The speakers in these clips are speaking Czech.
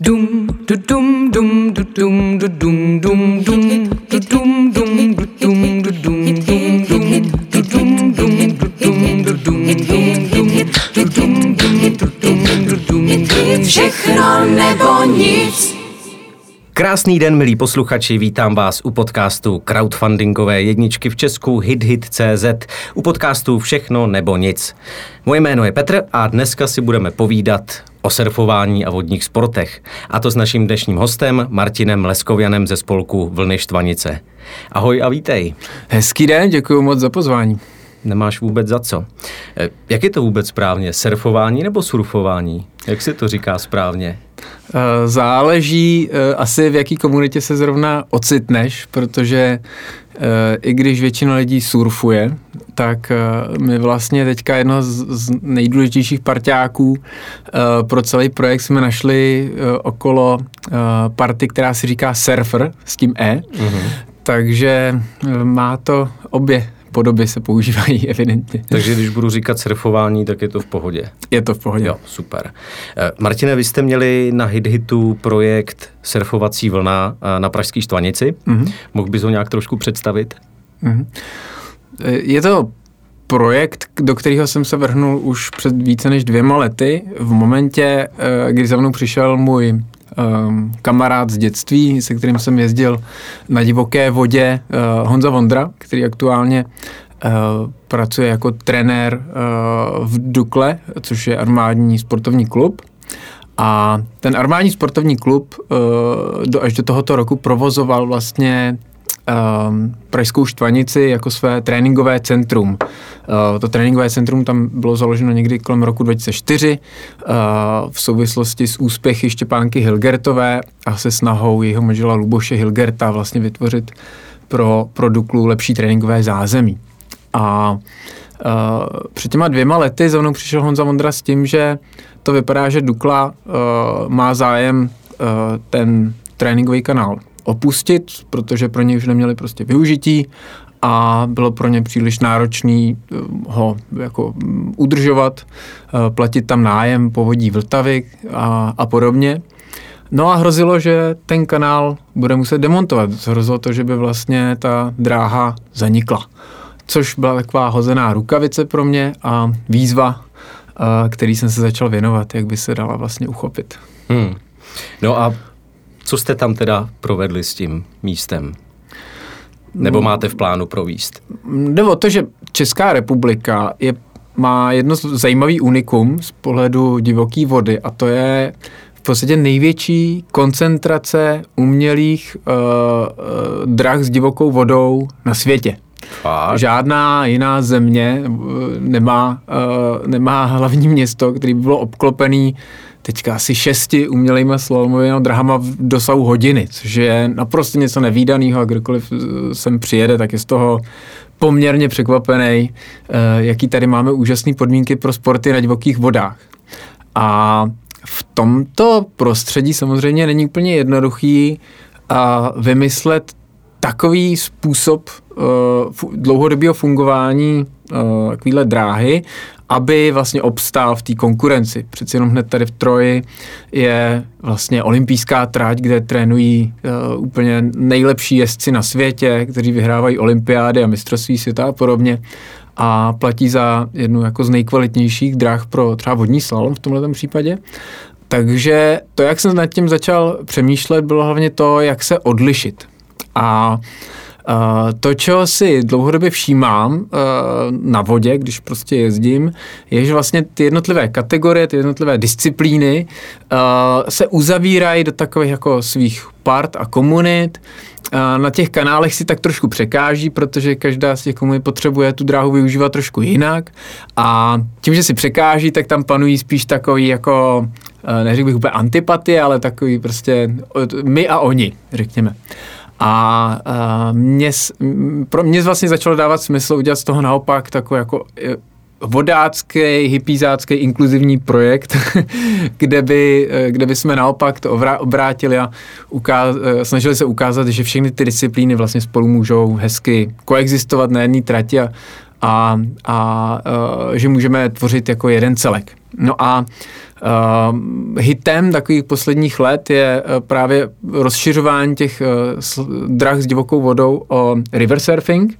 Dum du dum dum du dum du dum dum dum du dum dum du dum du dum dum dum du dum dum du dum du dum dum dum du dum dum du dum du dum dum všechno nebo nic. Krásný den, milí posluchači, vítám vás u podcastu crowdfundingové jedničky v Česku HitHit.cz, u podcastu Všechno nebo nic. Moje jméno je Petr a dneska si budeme povídat o surfování a vodních sportech. A to s naším dnešním hostem Martinem Leskovianem ze spolku Vlny Štvanice. Ahoj a vítej. Hezký den, děkuji moc za pozvání. Nemáš vůbec za co. Eh, Jak je to vůbec správně? Surfování nebo surfování? Jak se to říká správně? Eh, Záleží eh, asi v jaký komunitě se zrovna ocitneš, protože i když většina lidí surfuje, tak my vlastně teďka jedno z, nejdůležitějších parťáků pro celý projekt jsme našli okolo party, která si říká Surfer s tím E, Mhm. takže má to obě podoby se používají evidentně. Takže když budu říkat surfování, tak je to v pohodě. Je to v pohodě. Jo, super. Eh, Martine, vy jste měli na HitHitu projekt Surfovací vlna eh, na Pražské Štvanici. Mhm. Mohl bys ho nějak trošku představit? Mhm. Je to projekt, do kterého jsem se vrhnul už před více než dvěma lety, v momentě, kdy za mnou přišel můj um, kamarád z dětství, se kterým jsem jezdil na divoké vodě, uh, Honza Vondra, který aktuálně uh, pracuje jako trenér uh, v Dukle, což je armádní sportovní klub. A ten armádní sportovní klub uh, do, až do tohoto roku provozoval vlastně um, Pražskou štvanici jako své tréninkové centrum. Uh, to tréninkové centrum tam bylo založeno někdy kolem roku 2004 uh, v souvislosti s úspěchy Štěpánky Hilgertové a se snahou jeho manžela Luboše Hilgerta vlastně vytvořit pro, pro Duklu lepší tréninkové zázemí. A uh, před těma dvěma lety za mnou přišel Honza Vondra s tím, že to vypadá, že Dukla uh, má zájem uh, ten tréninkový kanál opustit, protože pro něj už neměli prostě využití a bylo pro ně příliš náročný eh, ho jako mm, udržovat, eh, platit tam nájem povodí Vltavy a, a podobně. No a hrozilo, že ten kanál bude muset demontovat. Hrozilo to, že by vlastně ta dráha zanikla. Což byla taková hozená rukavice pro mě a výzva, eh, který jsem se začal věnovat, jak by se dala vlastně uchopit. Hmm. No a co jste tam teda provedli s tím místem? Nebo máte v plánu províst? Jde o to, že Česká republika je, má jedno zajímavý unikum z pohledu divoké vody a to je v podstatě největší koncentrace umělých uh, uh, drah s divokou vodou na světě. Fakt? Žádná jiná země eh, nemá, uh, nemá hlavní město, který by bylo obklopený teďka asi šesti umělejma slalomovými drahama v dosahu hodiny, což je naprosto něco nevýdaného a kdokoliv eh, sem přijede, tak je z toho poměrně překvapený, uh, jaký tady máme úžasné podmínky pro sporty na divokých vodách. A v tomto prostředí samozřejmě není úplně jednoduchý a vymyslet takový způsob uh, dlouhodobého fungování takovéhle dráhy, aby vlastně obstál v té konkurenci. Přeci jenom hned tady v Troji je vlastně olympijská trať, kde trénují uh, úplně nejlepší jezdci na světě, kteří vyhrávají olympiády a mistrovství světa a podobně a platí za jednu jako z nejkvalitnějších dráh pro třeba vodní slalom v tomhle případě. Takže to, jak jsem nad tím začal přemýšlet, bylo hlavně to, jak se odlišit. A Uh, to, čeho si dlouhodobě všímám uh, na vodě, když prostě jezdím, je, že vlastně ty jednotlivé kategorie, ty jednotlivé disciplíny uh, se uzavírají do takových jako svých part a komunit. Uh, na těch kanálech si tak trošku překáží, protože každá z těch komunit potřebuje tu dráhu využívat trošku jinak. A tím, že si překáží, tak tam panují spíš takový jako, uh, neřekl bych úplně antipatie, ale takový prostě uh, my a oni, řekněme. A uh, mě, pro mě vlastně začalo dávat smysl udělat z toho naopak takový jako eh, vodácký, hypízácký, inkluzivní projekt, kde by, eh, kde by jsme naopak to obrá- obrátili a ukáz, snažili se ukázat, že všechny ty disciplíny vlastně spolu můžou hezky koexistovat na jedné trati a, a, a že můžeme tvořit jako jeden celek. No a Uh, hitem takových posledních let je uh, právě rozšiřování těch uh, drah s divokou vodou o river surfing.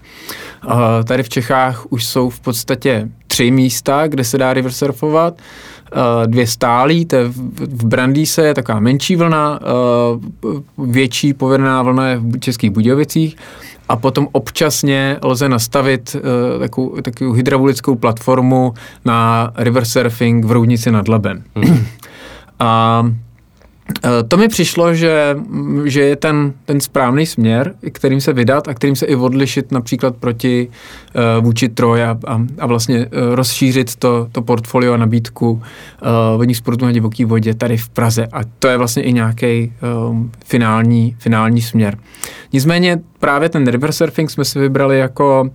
Uh, tady v Čechách už jsou v podstatě tři místa, kde se dá river surfovat. Uh, dvě stálí, to je v, v Brandýse je taková menší vlna, uh, větší povedená vlna je v Českých Budějovicích a potom občasně lze nastavit uh, takovou, takovou hydraulickou platformu na river surfing v Roudnici nad Labem. Mm. a to mi přišlo, že, že je ten, ten správný směr, kterým se vydat a kterým se i odlišit například proti uh, vůči Troje a, a, a vlastně uh, rozšířit to, to portfolio a nabídku uh, vodních sportů na divoký vodě tady v Praze. A to je vlastně i nějaký um, finální, finální směr. Nicméně právě ten river surfing jsme si vybrali jako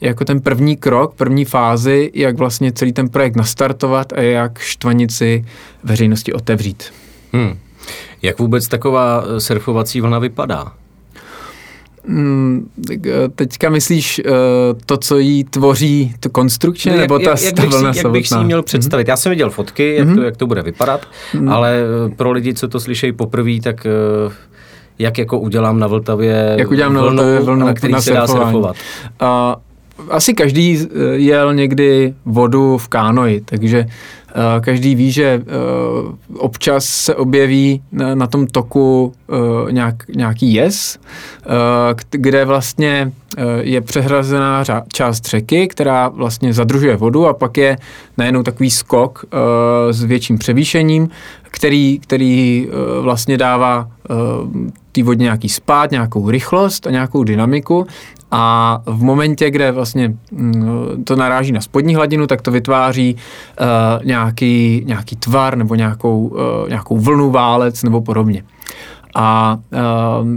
jako ten první krok, první fázi, jak vlastně celý ten projekt nastartovat a jak štvanici veřejnosti otevřít. Hmm. Jak vůbec taková eh, surfovací vlna vypadá? Hmm, teďka myslíš uh, to, co jí tvoří, to konstrukce, no, nebo ta, jak, jak ta vlna si, Jak bych si měl představit? Mm-hmm. Já jsem viděl fotky, jak, mm-hmm. to, jak to bude vypadat, mm-hmm. ale pro lidi, co to slyšejí poprvé, tak uh, jak jako udělám na Vltavě jak udělám vlnu, na Vltavě vlnu, na který na se dá surfovat? Uh, asi každý jel někdy vodu v kánoji, takže Eh, každý ví, že eh, občas se objeví na, tom toku eh, nějak, nějaký jez, kde vlastně je přehrazená část řeky, která vlastně zadržuje vodu a pak je najednou takový skok s větším převýšením, který, který vlastně dává té vodě nějaký spát, nějakou rychlost a nějakou dynamiku a v momentě, kde vlastně mm, to naráží na spodní hladinu, tak to vytváří uh, nějaký, nějaký tvar nebo nějakou, uh, nějakou vlnu válec nebo podobně. A uh,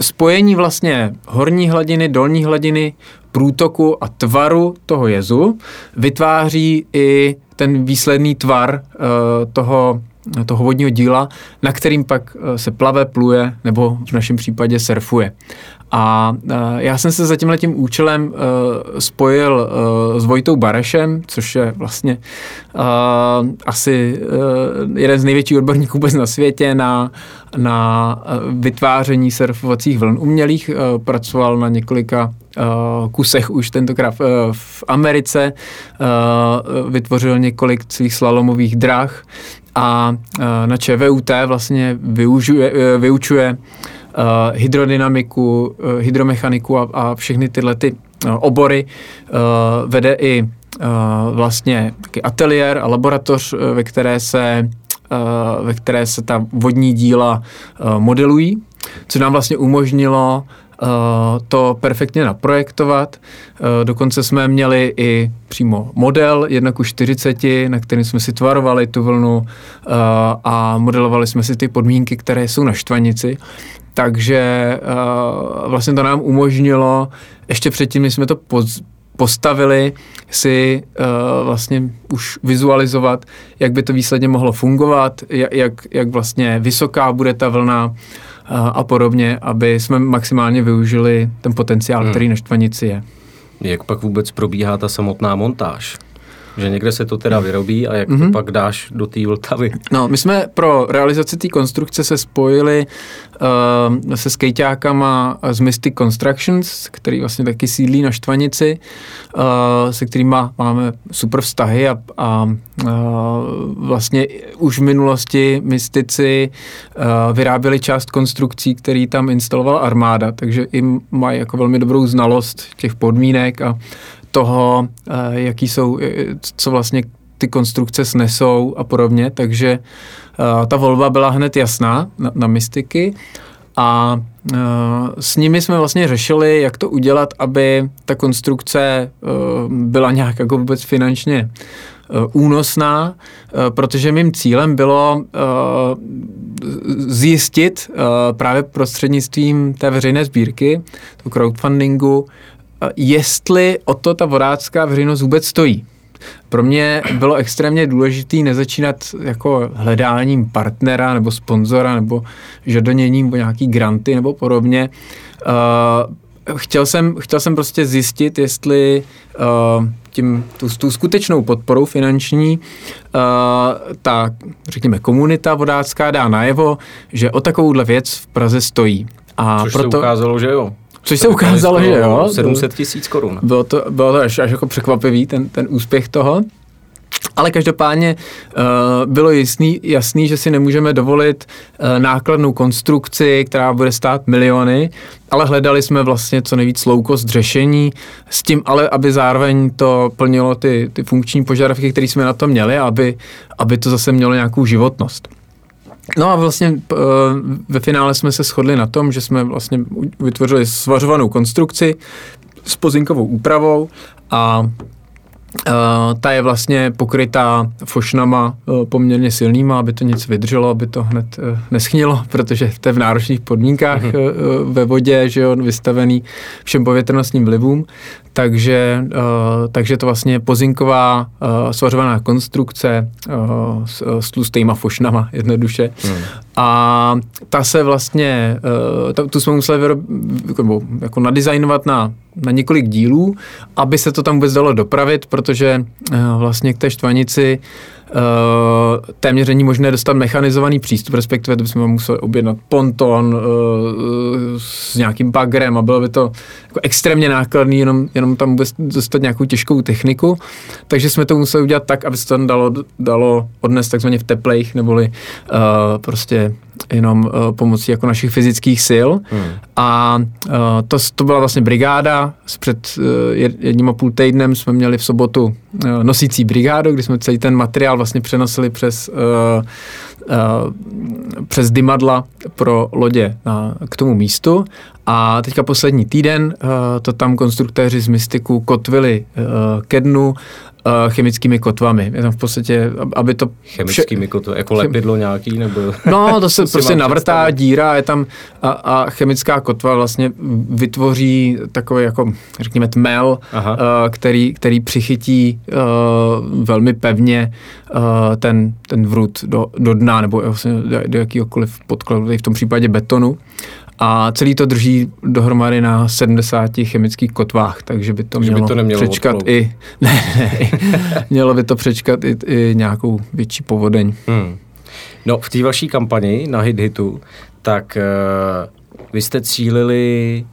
spojení vlastně horní hladiny, dolní hladiny, průtoku a tvaru toho jezu vytváří i ten výsledný tvar uh, toho, toho vodního díla, na kterým pak se plave, pluje nebo v našem případě surfuje. A uh, já jsem se za tímhle tím účelem uh, spojil s Vojtou Barešem, což je vlastně asi jeden z největších odborníků vůbec na světě na, na vytváření surfovacích vln umělých. Pracoval na několika kusech už tentokrát v Americe. Vytvořil několik svých slalomových drah a uh, na ČVUT vlastně využuje, uh, vyučuje uh, hydrodynamiku, hydromechaniku a, a všechny tyhle ty obory. Vede i vlastně taky ateliér a laboratoř, ve které se ve které se ta vodní díla modelují, co nám vlastně umožnilo to perfektně naprojektovat. Uh, dokonce jsme měli i přímo model 1 ku 40, na kterým jsme si tvarovali tu vlnu uh, a modelovali jsme si ty podmínky, které jsou na štvanici. Takže vlastně to nám umožnilo, ještě předtím, než jsme to postavili, si vlastně už vizualizovat, jak by to výsledně mohlo fungovat, jak, jak vlastně vysoká bude ta vlna uh, a podobně, aby jsme maximálně využili ten potenciál, hmm. který na štvanici je. Jak pak vůbec probíhá ta samotná montáž? Že někde se to teda vyrobí a jak mm-hmm. to mhm. pak dáš do té Vltavy? No, my jsme pro realizaci té konstrukce se spojili uh, se skejťákama z Mystic Constructions, který vlastně taky sídlí na Štvanici, uh, se kterými máme super vztahy a, a uh, vlastně už v minulosti mystici uh, vyráběli část konstrukcí, který tam instalovala armáda, takže jim mají jako velmi dobrou znalost těch podmínek a toho, eh, jaký jsou, eh, co vlastně ty konstrukce snesou a podobně, takže uh, ta volba byla hned jasná na, na mystiky a s nimi jsme vlastně řešili, jak to udělat, aby ta konstrukce byla nějak jako vůbec finančně únosná, protože mým cílem bylo zjistit právě prostřednictvím té veřejné sbírky, to crowdfundingu, jestli o to ta vodácká veřejnost vůbec stojí. Pro mě bylo extrémně důležité nezačínat jako hledáním partnera nebo sponzora nebo žadoněním o nějaký granty nebo podobně, uh, chtěl jsem, chtěl jsem prostě zjistit, jestli uh, tím, tu, tu skutečnou podporou finanční uh, ta, řekněme, komunita vodácká dá najevo, že o takovouhle věc v Praze stojí. A Což proto, se ukázalo, že jo. Což se ukázalo, že jo. 700 tisíc korun. Bylo to, bylo to až, až jako překvapivý, ten, ten úspěch toho. Ale každopádně uh, bylo jasný, jasný, že si nemůžeme dovolit uh, nákladnou konstrukci, která bude stát miliony, ale hledali jsme vlastně co nejvíc low cost řešení, s tím ale, aby zároveň to plnilo ty, ty funkční požadavky, které jsme na to měli, aby, aby to zase mělo nějakou životnost. No a vlastně uh, ve finále jsme se shodli na tom, že jsme vlastně vytvořili svařovanou konstrukci s pozinkovou úpravou a Uh, ta je vlastně pokrytá fošnama uh, poměrně silnýma, aby to nic vydrželo, aby to hned uh, neschnilo, protože to je v náročných podmínkách uh, ve vodě, že jo, vystavený všem povětrnostním vlivům takže, takže to vlastně pozinková uh, svařovaná konstrukce s, s tlustýma fošnama jednoduše. Hmm. A ta se vlastně, ta, tu jsme museli vyrob, jako, jako nadizajnovat na, na několik dílů, aby se to tam vůbec dalo dopravit, protože uh, vlastně k té štvanici téměř není možné dostat mechanizovaný přístup, respektive to bychom museli objednat ponton uh, s nějakým bagrem a bylo by to jako extrémně nákladný, jenom, jenom tam vůbec dostat nějakou těžkou techniku. Takže jsme to museli udělat tak, aby se to dalo, dalo odnést takzvaně v teplejch, neboli uh, prostě jenom uh, pomocí jako našich fyzických sil. Hmm. A uh, to, to byla vlastně brigáda. Před uh, jedním a půl týdnem jsme měli v sobotu uh, nosící brigádu, kdy jsme celý ten materiál vlastně přenosili přes, uh, přes dymadla pro lodě na, k tomu místu. A teďka poslední týden uh, to tam konstruktéři z Mystiku kotvili ke dnu chemickými kotvami. Je tam v podstatě, aby to... Chemickými vše... kotvami, jako lepidlo nějaký, nebo... No, to se prostě navrtá představit. díra je tam a, a chemická kotva vlastně vytvoří takový jako, řekněme, tmel, uh, který, který přichytí uh, velmi pevně uh, ten, ten vrut do, do dna, nebo vlastně do, jakýhokoliv podkladu, v tom případě betonu a celý to drží dohromady na 70 chemických kotvách, takže by to takže mělo by to nemělo přečkat odplout. i, ne, ne, mělo by to přečkat i, i nějakou větší povodeň. Hmm. No v té vaší kampani na Hit Hitu, tak uh, vy jste cílili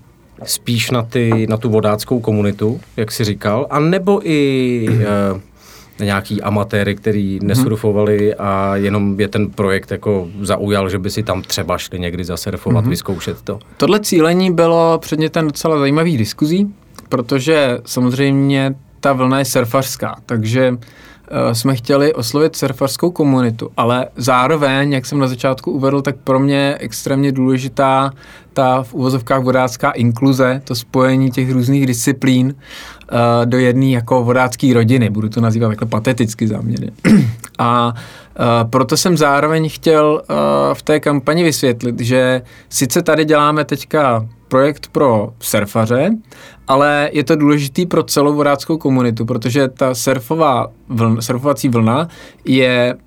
spíš na, ty, na tu vodáckou komunitu, jak si říkal, a nebo i uh, nějaký amatéry, který nesurfovali a jenom je ten projekt jako zaujal, že by si tam třeba šli někdy zasurfovat, mm-hmm. vyzkoušet to? Tohle cílení bylo předmětem docela zajímavých diskuzí, protože samozřejmě ta vlna je surfařská, takže uh, jsme chtěli oslovit surfařskou komunitu, ale zároveň, jak jsem na začátku uvedl, tak pro mě extrémně důležitá ta v uvozovkách vodácká inkluze, to spojení těch různých disciplín uh, do jedné jako vodácké rodiny, budu to nazývat takhle pateticky záměrně. A uh, proto jsem zároveň chtěl v té kampani vysvětlit, že sice tady děláme teďka projekt pro surfaře, ale je to důležitý pro celou vodáckou komunitu, protože ta surfová vlna, surfovací vlna je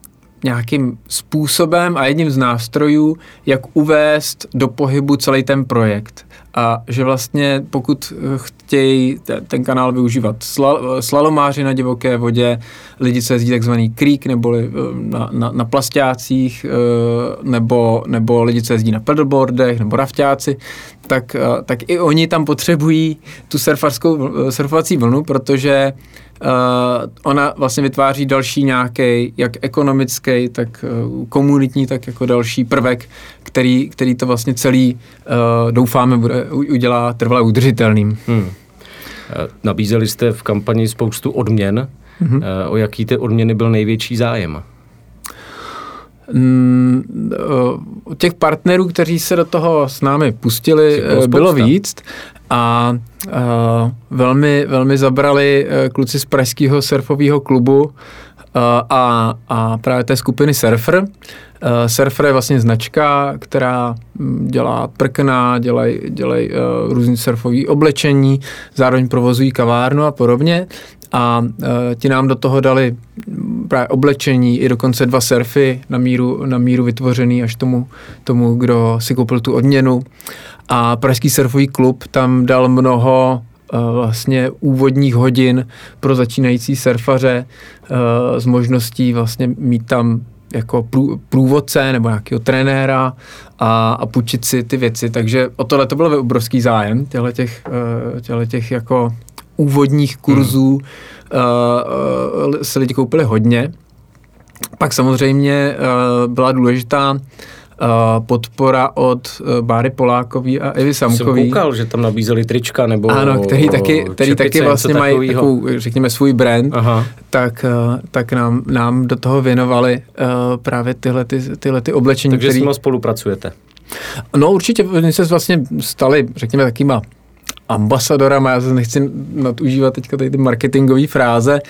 nějakým způsobem a jedním z nástrojů, jak uvést do pohybu celý ten projekt. A že vlastně pokud chtějí ten kanál využívat slalomáři na divoké vodě, lidi, co jezdí takzvaný creek, nebo eh, na, na, na plastácích, eh, nebo, nebo lidi, co jezdí na pedalboardech, nebo raftáci, tak, eh, tak i oni tam potřebují tu surfarskou, surfovací vlnu, protože ona vlastně vytváří další nějaký, jak ekonomický, tak uh, komunitní, tak jako další prvek, který, který to vlastně celý, uh, doufáme, bude, udělá trvale udržitelným. Hmm. Nabízeli jste v kampani spoustu odměn. Hmm. O jaký ty odměny byl největší zájem? Mm, těch partnerů, kteří se do toho s námi pustili, bylo, bylo víc a uh, velmi, velmi zabrali kluci z pražského surfového klubu a, a právě té skupiny Surfer. Surfer je vlastně značka, která dělá prkna, dělají dělaj, uh, různý surfové oblečení, zároveň provozují kavárnu a podobně. A e, ti nám do toho dali právě oblečení i dokonce dva surfy na míru, na míru vytvořený až tomu, tomu, kdo si koupil tu odměnu. A Pražský surfový klub tam dal mnoho e, vlastně úvodních hodin pro začínající surfaře e, s možností vlastně mít tam jako průvodce nebo nějakého trenéra a, a půjčit si ty věci. Takže o tohle to byl obrovský zájem těchto těch, těch jako úvodních kurzů hmm. uh, uh, se lidi koupili hodně. Pak samozřejmě uh, byla důležitá Uh, podpora od uh, Báry Polákový a Evy Samkový. Jsem koukal, že tam nabízeli trička nebo Ano, který taky, který taky vlastně mají takovou, řekněme, svůj brand, Aha. tak, uh, tak nám, nám do toho věnovali uh, právě tyhle, ty, tyhle ty oblečení. Takže který... s nimi spolupracujete? No určitě, oni se vlastně stali, řekněme, takýma ambasadorama, já se nechci nadužívat teďka tady ty marketingové fráze,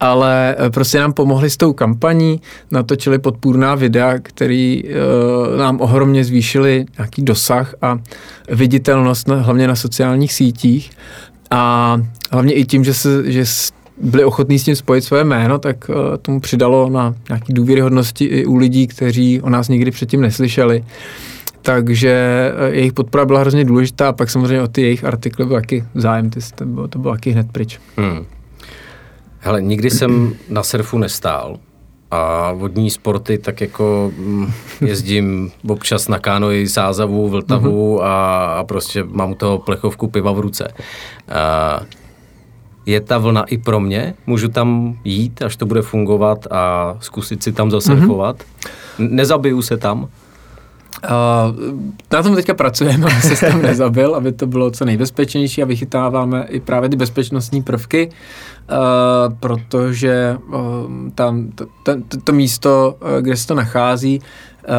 ale eh, prostě nám pomohli s tou kampaní, natočili podpůrná videa, který uh, nám ohromně zvýšili nějaký dosah a viditelnost, na, hlavně na sociálních sítích. A hlavně i tím, že, se, že byli ochotní s tím spojit své jméno, tak uh, tomu přidalo na nějaký důvěryhodnosti i u lidí, kteří o nás nikdy předtím neslyšeli takže eh, jejich podpora byla hrozně důležitá a pak samozřejmě o ty jejich artikly byl taky zájem, ty, to, bylo, to bylo taky hned pryč. Hmm. Hele, nikdy jsem na surfu nestál a vodní sporty tak jako mm, jezdím občas na kánoji Sázavu, Vltavu mm-hmm. a, a prostě mám u toho plechovku piva v ruce. A je ta vlna i pro mě? Můžu tam jít, až to bude fungovat a zkusit si tam zasurfovat? Mm-hmm. Nezabiju se tam? Uh, na tom teďka pracujeme, aby se tam nezabil, aby to bylo co nejbezpečnější a vychytáváme i právě ty bezpečnostní prvky, uh, protože uh, tam to, to, to, to místo, kde se to nachází, uh,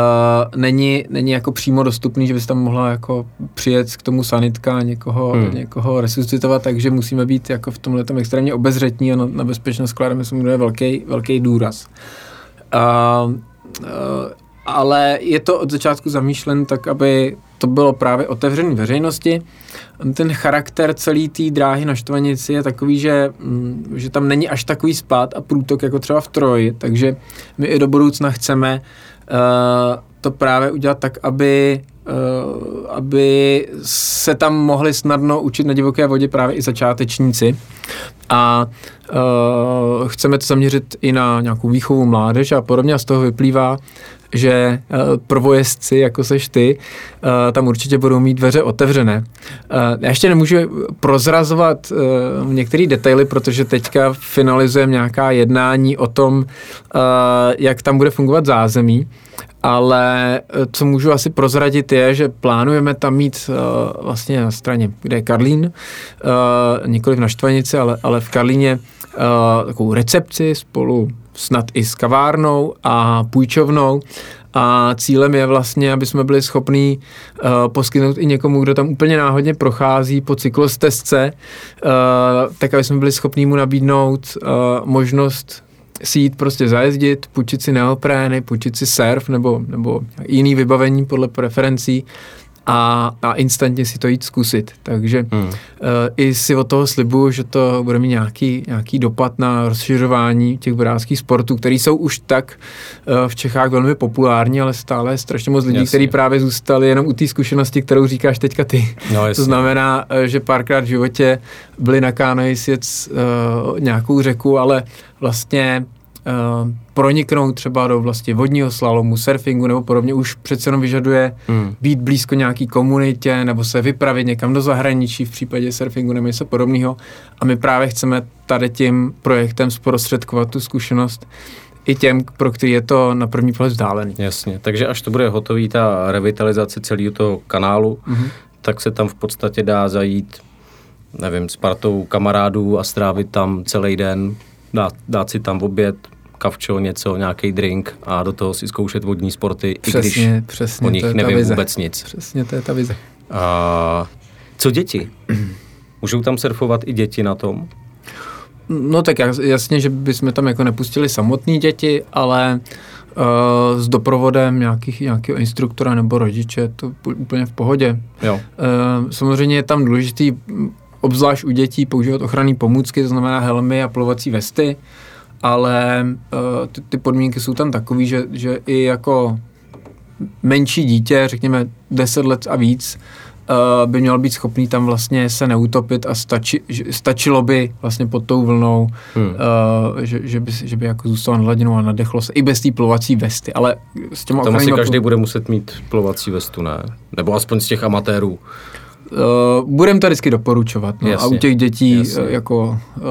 není, není jako přímo dostupný, že bys tam mohla jako přijet k tomu sanitka a někoho, hmm. někoho resuscitovat, takže musíme být jako v tomhle extrémně obezřetní a na, na bezpečnost klademe se velký, velký důraz. Uh, uh, ale je to od začátku zamýšlen tak, aby to bylo právě otevřené veřejnosti. Ten charakter celé té dráhy na Štvanici je takový, že, mm, že tam není až takový spát a průtok jako třeba v Troji, takže my i do budoucna chceme uh, to právě udělat tak, aby uh, aby se tam mohli snadno učit na divoké vodě právě i začátečníci. A uh, chceme to zaměřit i na nějakou výchovu mládeže a podobně a z toho vyplývá, že uh, prvojezdci, jako seš ty, uh, tam určitě budou mít dveře otevřené. Uh, já ještě nemůžu prozrazovat některé detaily, protože teďka finalizujeme nějaká jednání o tom, jak tam bude fungovat zázemí, ale co můžu asi prozradit je, že plánujeme tam mít uh, vlastně na straně, kde je Karlín, uh, nikoli v Naštvanici, ale, ale v Karlíně uh, takovou recepci spolu snad i s kavárnou a půjčovnou. A cílem je vlastně, aby jsme byli schopní uh, poskytnout i někomu, kdo tam úplně náhodně prochází po cyklostezce, uh, tak aby jsme byli schopní mu nabídnout uh, možnost si jít prostě zajezdit, půjčit si neoprény, půjčit si surf nebo, nebo jiný vybavení podle preferencí a, a instantně si to jít zkusit. Takže hmm. uh, i si od toho slibuju, že to bude mít nějaký, nějaký dopad na rozšiřování těch vodáckých sportů, které jsou už tak uh, v Čechách velmi populární, ale stále je strašně moc lidí, kteří právě zůstali jenom u té zkušenosti, kterou říkáš teďka ty. No, to znamená, uh, že párkrát v životě byli na kánoji sjet uh, nějakou řeku, ale vlastně proniknout třeba do vlastně vodního slalomu, surfingu nebo podobně, už přece jenom vyžaduje hmm. být blízko nějaký komunitě nebo se vypravit někam do zahraničí v případě surfingu nebo něco podobného. A my právě chceme tady tím projektem zprostředkovat tu zkušenost i těm, pro který je to na první pohled vzdálený. Jasně, takže až to bude hotový ta revitalizace celého toho kanálu, mm-hmm. tak se tam v podstatě dá zajít nevím, s partou kamarádů a strávit tam celý den, dát, dát si tam oběd, kavčo, něco, nějaký drink a do toho si zkoušet vodní sporty, přesně, i když přesně, o nich nevím vůbec nic. Přesně, to je ta vize. A co děti? Můžou tam surfovat i děti na tom? No tak jasně, že bychom tam jako nepustili samotné děti, ale uh, s doprovodem nějakých, nějakého instruktora nebo rodiče, to úplně v pohodě. Jo. Uh, samozřejmě je tam důležitý obzvlášť u dětí používat ochranné pomůcky, to znamená helmy a plovací vesty, ale uh, ty, ty podmínky jsou tam takové, že, že i jako menší dítě, řekněme 10 let a víc, uh, by měl být schopný tam vlastně se neutopit a stači, stačilo by vlastně pod tou vlnou, hmm. uh, že, že, by, že by jako zůstalo na hladinou a nadechlo se i bez té plovací vesty, ale s těma Tam asi každý bude muset mít plovací vestu, ne? Nebo aspoň z těch amatérů. Uh, budeme to vždycky doporučovat. No, jasně, a u těch dětí jasně. jako uh,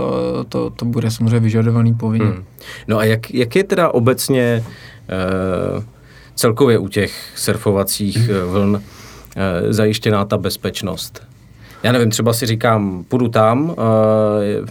to, to bude samozřejmě vyžadovaný povinně. Hmm. No a jak, jak je teda obecně uh, celkově u těch surfovacích uh, vln uh, zajištěná ta bezpečnost? Já nevím, třeba si říkám, půjdu tam, uh,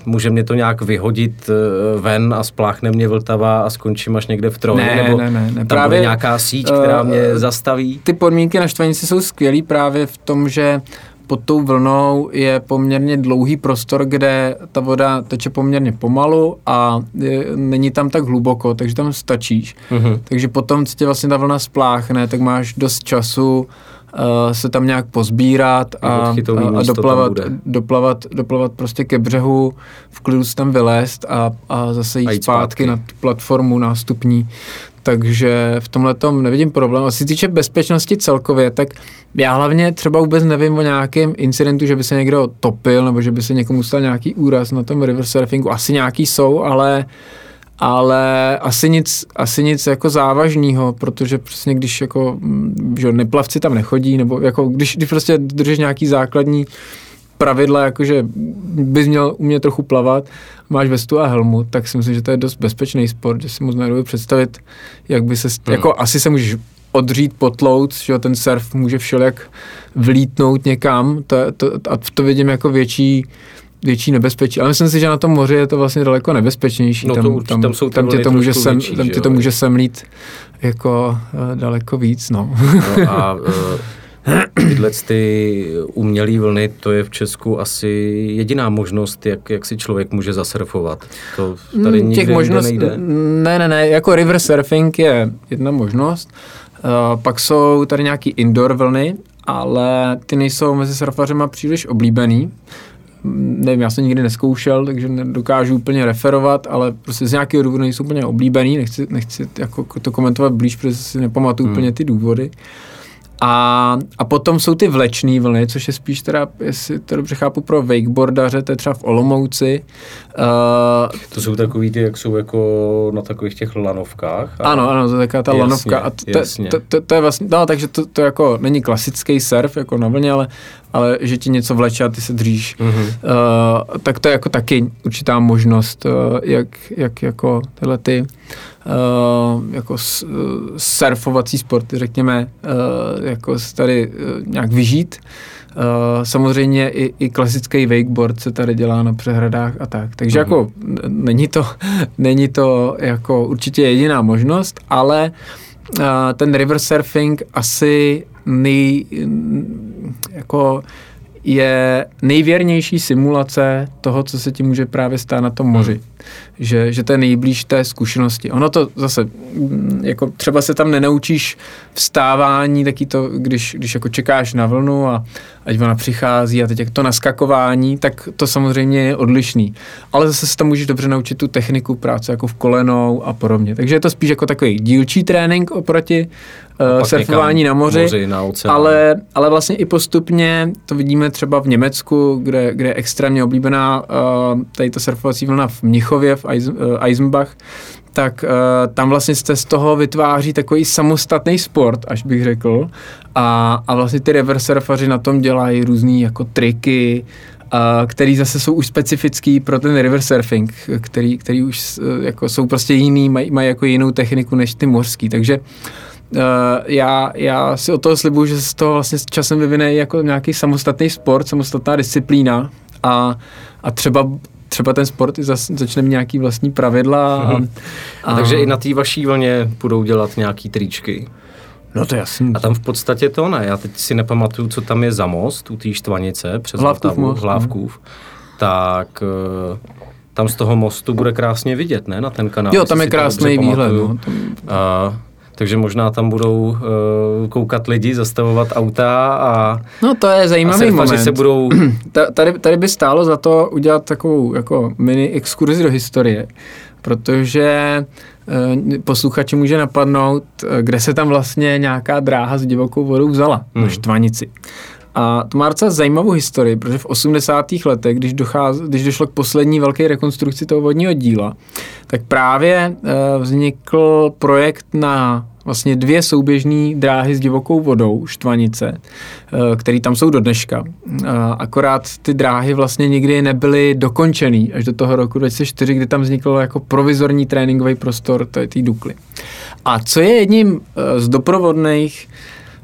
může mě to nějak vyhodit uh, ven a spláchne mě Vltava a skončím až někde v troji, ne, nebo ne, ne, ne. tam Právě, bude nějaká síť, která mě uh, zastaví? Ty podmínky na štvanici jsou skvělý právě v tom, že pod tou vlnou je poměrně dlouhý prostor, kde ta voda teče poměrně pomalu a je, není tam tak hluboko, takže tam stačíš. Uh-huh. Takže potom, co tě vlastně ta vlna spláchne, tak máš dost času uh, se tam nějak pozbírat a, a, a doplavat, doplavat, doplavat prostě ke břehu, v klidu se tam vylézt a, a zase jít, a jít zpátky, zpátky na platformu nástupní takže v tomhle tom nevidím problém. A co se týče bezpečnosti celkově, tak já hlavně třeba vůbec nevím o nějakém incidentu, že by se někdo topil, nebo že by se někomu stal nějaký úraz na tom river surfingu. Asi nějaký jsou, ale ale asi nic, asi nic jako závažného, protože přesně když jako, mm, že neplavci tam nechodí, nebo jako když, když prostě držíš nějaký základní pravidla, jakože bys měl umět trochu plavat, máš vestu a helmu, tak si myslím, že to je dost bezpečný sport, že si moc nedovedu představit, jak by se, hmm. jako asi se můžeš odřít, potlout, že ten surf může všelijak vlítnout někam to, to, a to vidím jako větší větší nebezpečí. Ale myslím si, že na tom moři je to vlastně daleko nebezpečnější. No tam, to tam, tam, jsou tam tě to může sem, větší, tam tě to může semlít jako uh, daleko víc. No. no a uh, tyhle ty umělé vlny, to je v Česku asi jediná možnost, jak, jak si člověk může zasurfovat. To tady hmm, nikde, Těch možnost, nejde. Ne, ne, ne, jako river surfing je jedna možnost. Uh, pak jsou tady nějaký indoor vlny, ale ty nejsou mezi surfařema příliš oblíbený. Nevím, já jsem nikdy neskoušel, takže nedokážu úplně referovat, ale prostě z nějakého důvodu nejsou úplně oblíbený. Nechci, nechci jako to komentovat blíž, protože si nepamatuju hmm. úplně ty důvody. Uh, a, a potom jsou ty vlečné vlny, což je spíš teda, jestli to dobře chápu, pro wakeboardaře, to je třeba v Olomouci. Uh, to jsou takový ty, jak jsou jako na takových těch lanovkách. A... Ano, ano, to je taková ta jasně, lanovka. A to, jasně. To, to, to, je vlastně, no, takže to, to jako není klasický surf jako na vlně, ale, ale že ti něco vleče a ty se dříš. Mm-hmm. Uh, tak to je jako taky určitá možnost, uh, jak, jak jako tyhle ty uh, jako surfovací sporty, řekněme, uh, jako tady uh, nějak vyžít. Uh, samozřejmě i, i klasický wakeboard se tady dělá na přehradách a tak. Takže uh-huh. jako není to, není to jako určitě jediná možnost, ale uh, ten river surfing asi nej, jako je nejvěrnější simulace toho, co se ti může právě stát na tom moři. Hmm. Že, že to je nejblíž té zkušenosti. Ono to zase, mm, jako třeba se tam nenaučíš vstávání, taky to, když, když jako čekáš na vlnu a ať ona přichází a teď jak to naskakování, tak to samozřejmě je odlišný. Ale zase se tam můžeš dobře naučit tu techniku práce jako v kolenou a podobně. Takže je to spíš jako takový dílčí trénink oproti uh, surfování na moři, moři na ale, ale vlastně i postupně to vidíme třeba v Německu, kde, kde je extrémně oblíbená uh, tady ta surfovací vlna v Mnichově, v uh, Eisenbach, tak uh, tam vlastně se z toho vytváří takový samostatný sport, až bych řekl. A, a vlastně ty river surfaři na tom dělají různé jako triky, uh, který zase jsou už specifický pro ten river surfing, který, který už jako jsou prostě jiný, mají maj jako jinou techniku než ty mořský. Takže Uh, já, já si o toho slibuju, že z toho vlastně s časem vyvine jako nějaký samostatný sport, samostatná disciplína a, a třeba třeba ten sport zas, začne mít nějaký vlastní pravidla. A, a, a takže i na té vaší vlně budou dělat nějaký tričky. No to je jasný. A tam v podstatě to ne. Já teď si nepamatuju, co tam je za most u té štvanice přes Hlávkův most, Hlávkův. No. Tak eh, tam z toho mostu bude krásně vidět, ne? Na ten kanál. Jo, tam je krásný výhled. No. A, takže možná tam budou uh, koukat lidi, zastavovat auta a No to je a zajímavý surfaři moment. se budou... Ta- tady, tady by stálo za to udělat takovou jako mini exkurzi do historie, protože eh, posluchači může napadnout, eh, kde se tam vlastně nějaká dráha s divokou vodou vzala, hmm. na. Štvanici. A to má docela zajímavou historii, protože v 80. letech, když, docház, když došlo k poslední velké rekonstrukci toho vodního díla, tak právě eh, vznikl projekt na vlastně dvě souběžné dráhy s divokou vodou, Štvanice, eh, které tam jsou do dneška. Eh, Akorát ty dráhy vlastně nikdy nebyly dokončený až do toho roku 2004, kdy tam vznikl jako provizorní tréninkový prostor té té Dukly. A co je jedním z doprovodných,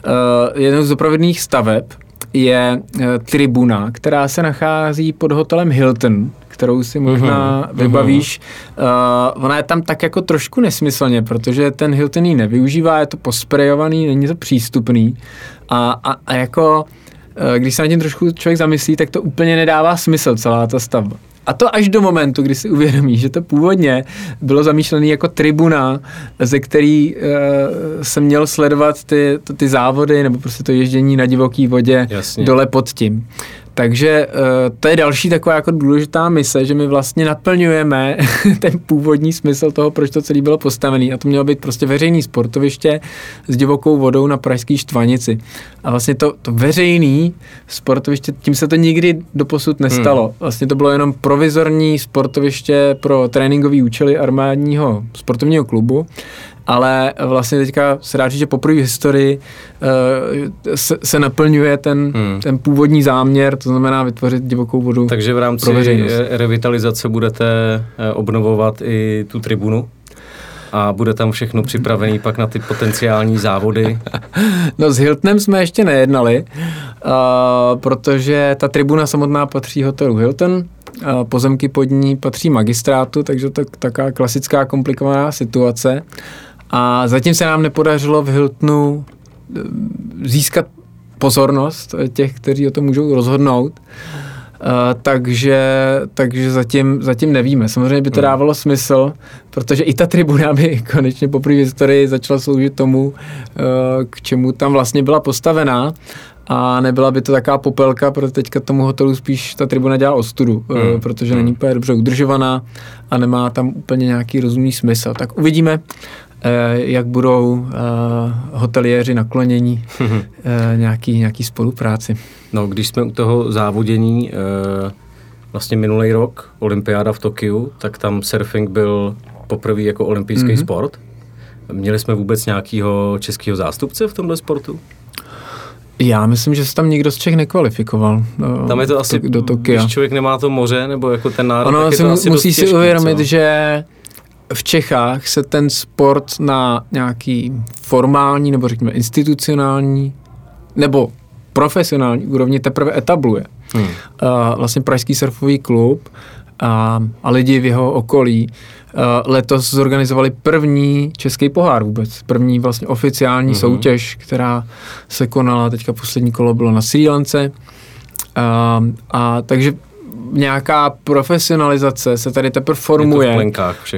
eh, jednou z doprovodných staveb, je eh, tribuna, která se nachází pod hotelem Hilton, kterou si možná Mhm, vybavíš. Uh, ona je tam tak jako trošku nesmyslně, protože ten Hilton ji nevyužívá, je to posprejovaný, není to přístupný. A, a, a jako, eh, když se na tím trošku člověk zamyslí, tak to úplně nedává smysl celá ta stavba. A to až do momentu, kdy si uvědomí, že to původně bylo zamýšlené jako tribuna, ze který uh, se měl sledovat ty, ty závody nebo prostě to ježdění na divoké vodě Jasně. dole pod tím. Takže uh, to je další taková jako důležitá mise, že my vlastně naplňujeme ten původní smysl toho, proč to celé bylo postavené. A to mělo být prostě veřejný sportoviště s divokou vodou na Pražské Štvanici. A vlastně to, to veřejný sportoviště, tím se to nikdy doposud nestalo. Hmm. Vlastně to bylo jenom provizorní sportoviště pro tréninkové účely armádního sportovního klubu ale vlastně teďka se dá říct, že poprvé v historii uh, se, se naplňuje ten, Hmm. ten původní záměr, to znamená vytvořit divokou vodu. Takže v rámci Pro veřejnost. eh, revitalizace budete eh, obnovovat i tu tribunu a bude tam všechno připravený pak na ty potenciální závody. No s Hiltonem jsme ještě nejednali, uh, protože ta tribuna samotná patří hotelu Hilton, uh, pozemky pod ní patří magistrátu, takže to je taková klasická komplikovaná situace. A zatím se nám nepodařilo v Hiltonu eh, získat pozornost těch, kteří o tom můžou rozhodnout. Uh, takže, takže zatím, zatím nevíme. Samozřejmě by to Hmm. dávalo smysl, protože i ta tribuna by konečně po první historii začala sloužit tomu, uh, k čemu tam vlastně byla postavená a nebyla by to taková popelka, protože teďka tomu hotelu spíš ta tribuna dělá ostudu, Hmm. hmm. protože není úplně dobře udržovaná a nemá tam úplně nějaký rozumný smysl. Tak uvidíme, eh, jak budou eh, hoteliéři naklonění eh, nějaký, nějaký spolupráci. No, když jsme u toho závodění, eh, vlastně minulý rok, olympiáda v Tokiu, tak tam surfing byl poprvé jako olympijský mm-hmm. sport. Měli jsme vůbec nějakého českého zástupce v tomhle sportu? Já myslím, že se tam nikdo z Čech nekvalifikoval. eh, Tam je to asi, do Tokia. když člověk nemá to moře, nebo jako ten národ, Ono tak je si to asi musí si uvědomit, co? že v Čechách se ten sport na nějaký formální nebo řekněme institucionální nebo profesionální úrovni teprve etabluje. Hmm. Uh, vlastně Pražský surfový klub a, a lidi v jeho okolí uh, letos zorganizovali první český pohár vůbec. První vlastně oficiální Mhm. mm-hmm. soutěž, která se konala, teďka poslední kolo bylo na Sri Lance. Uh, a takže nějaká profesionalizace se tady teprve formuje.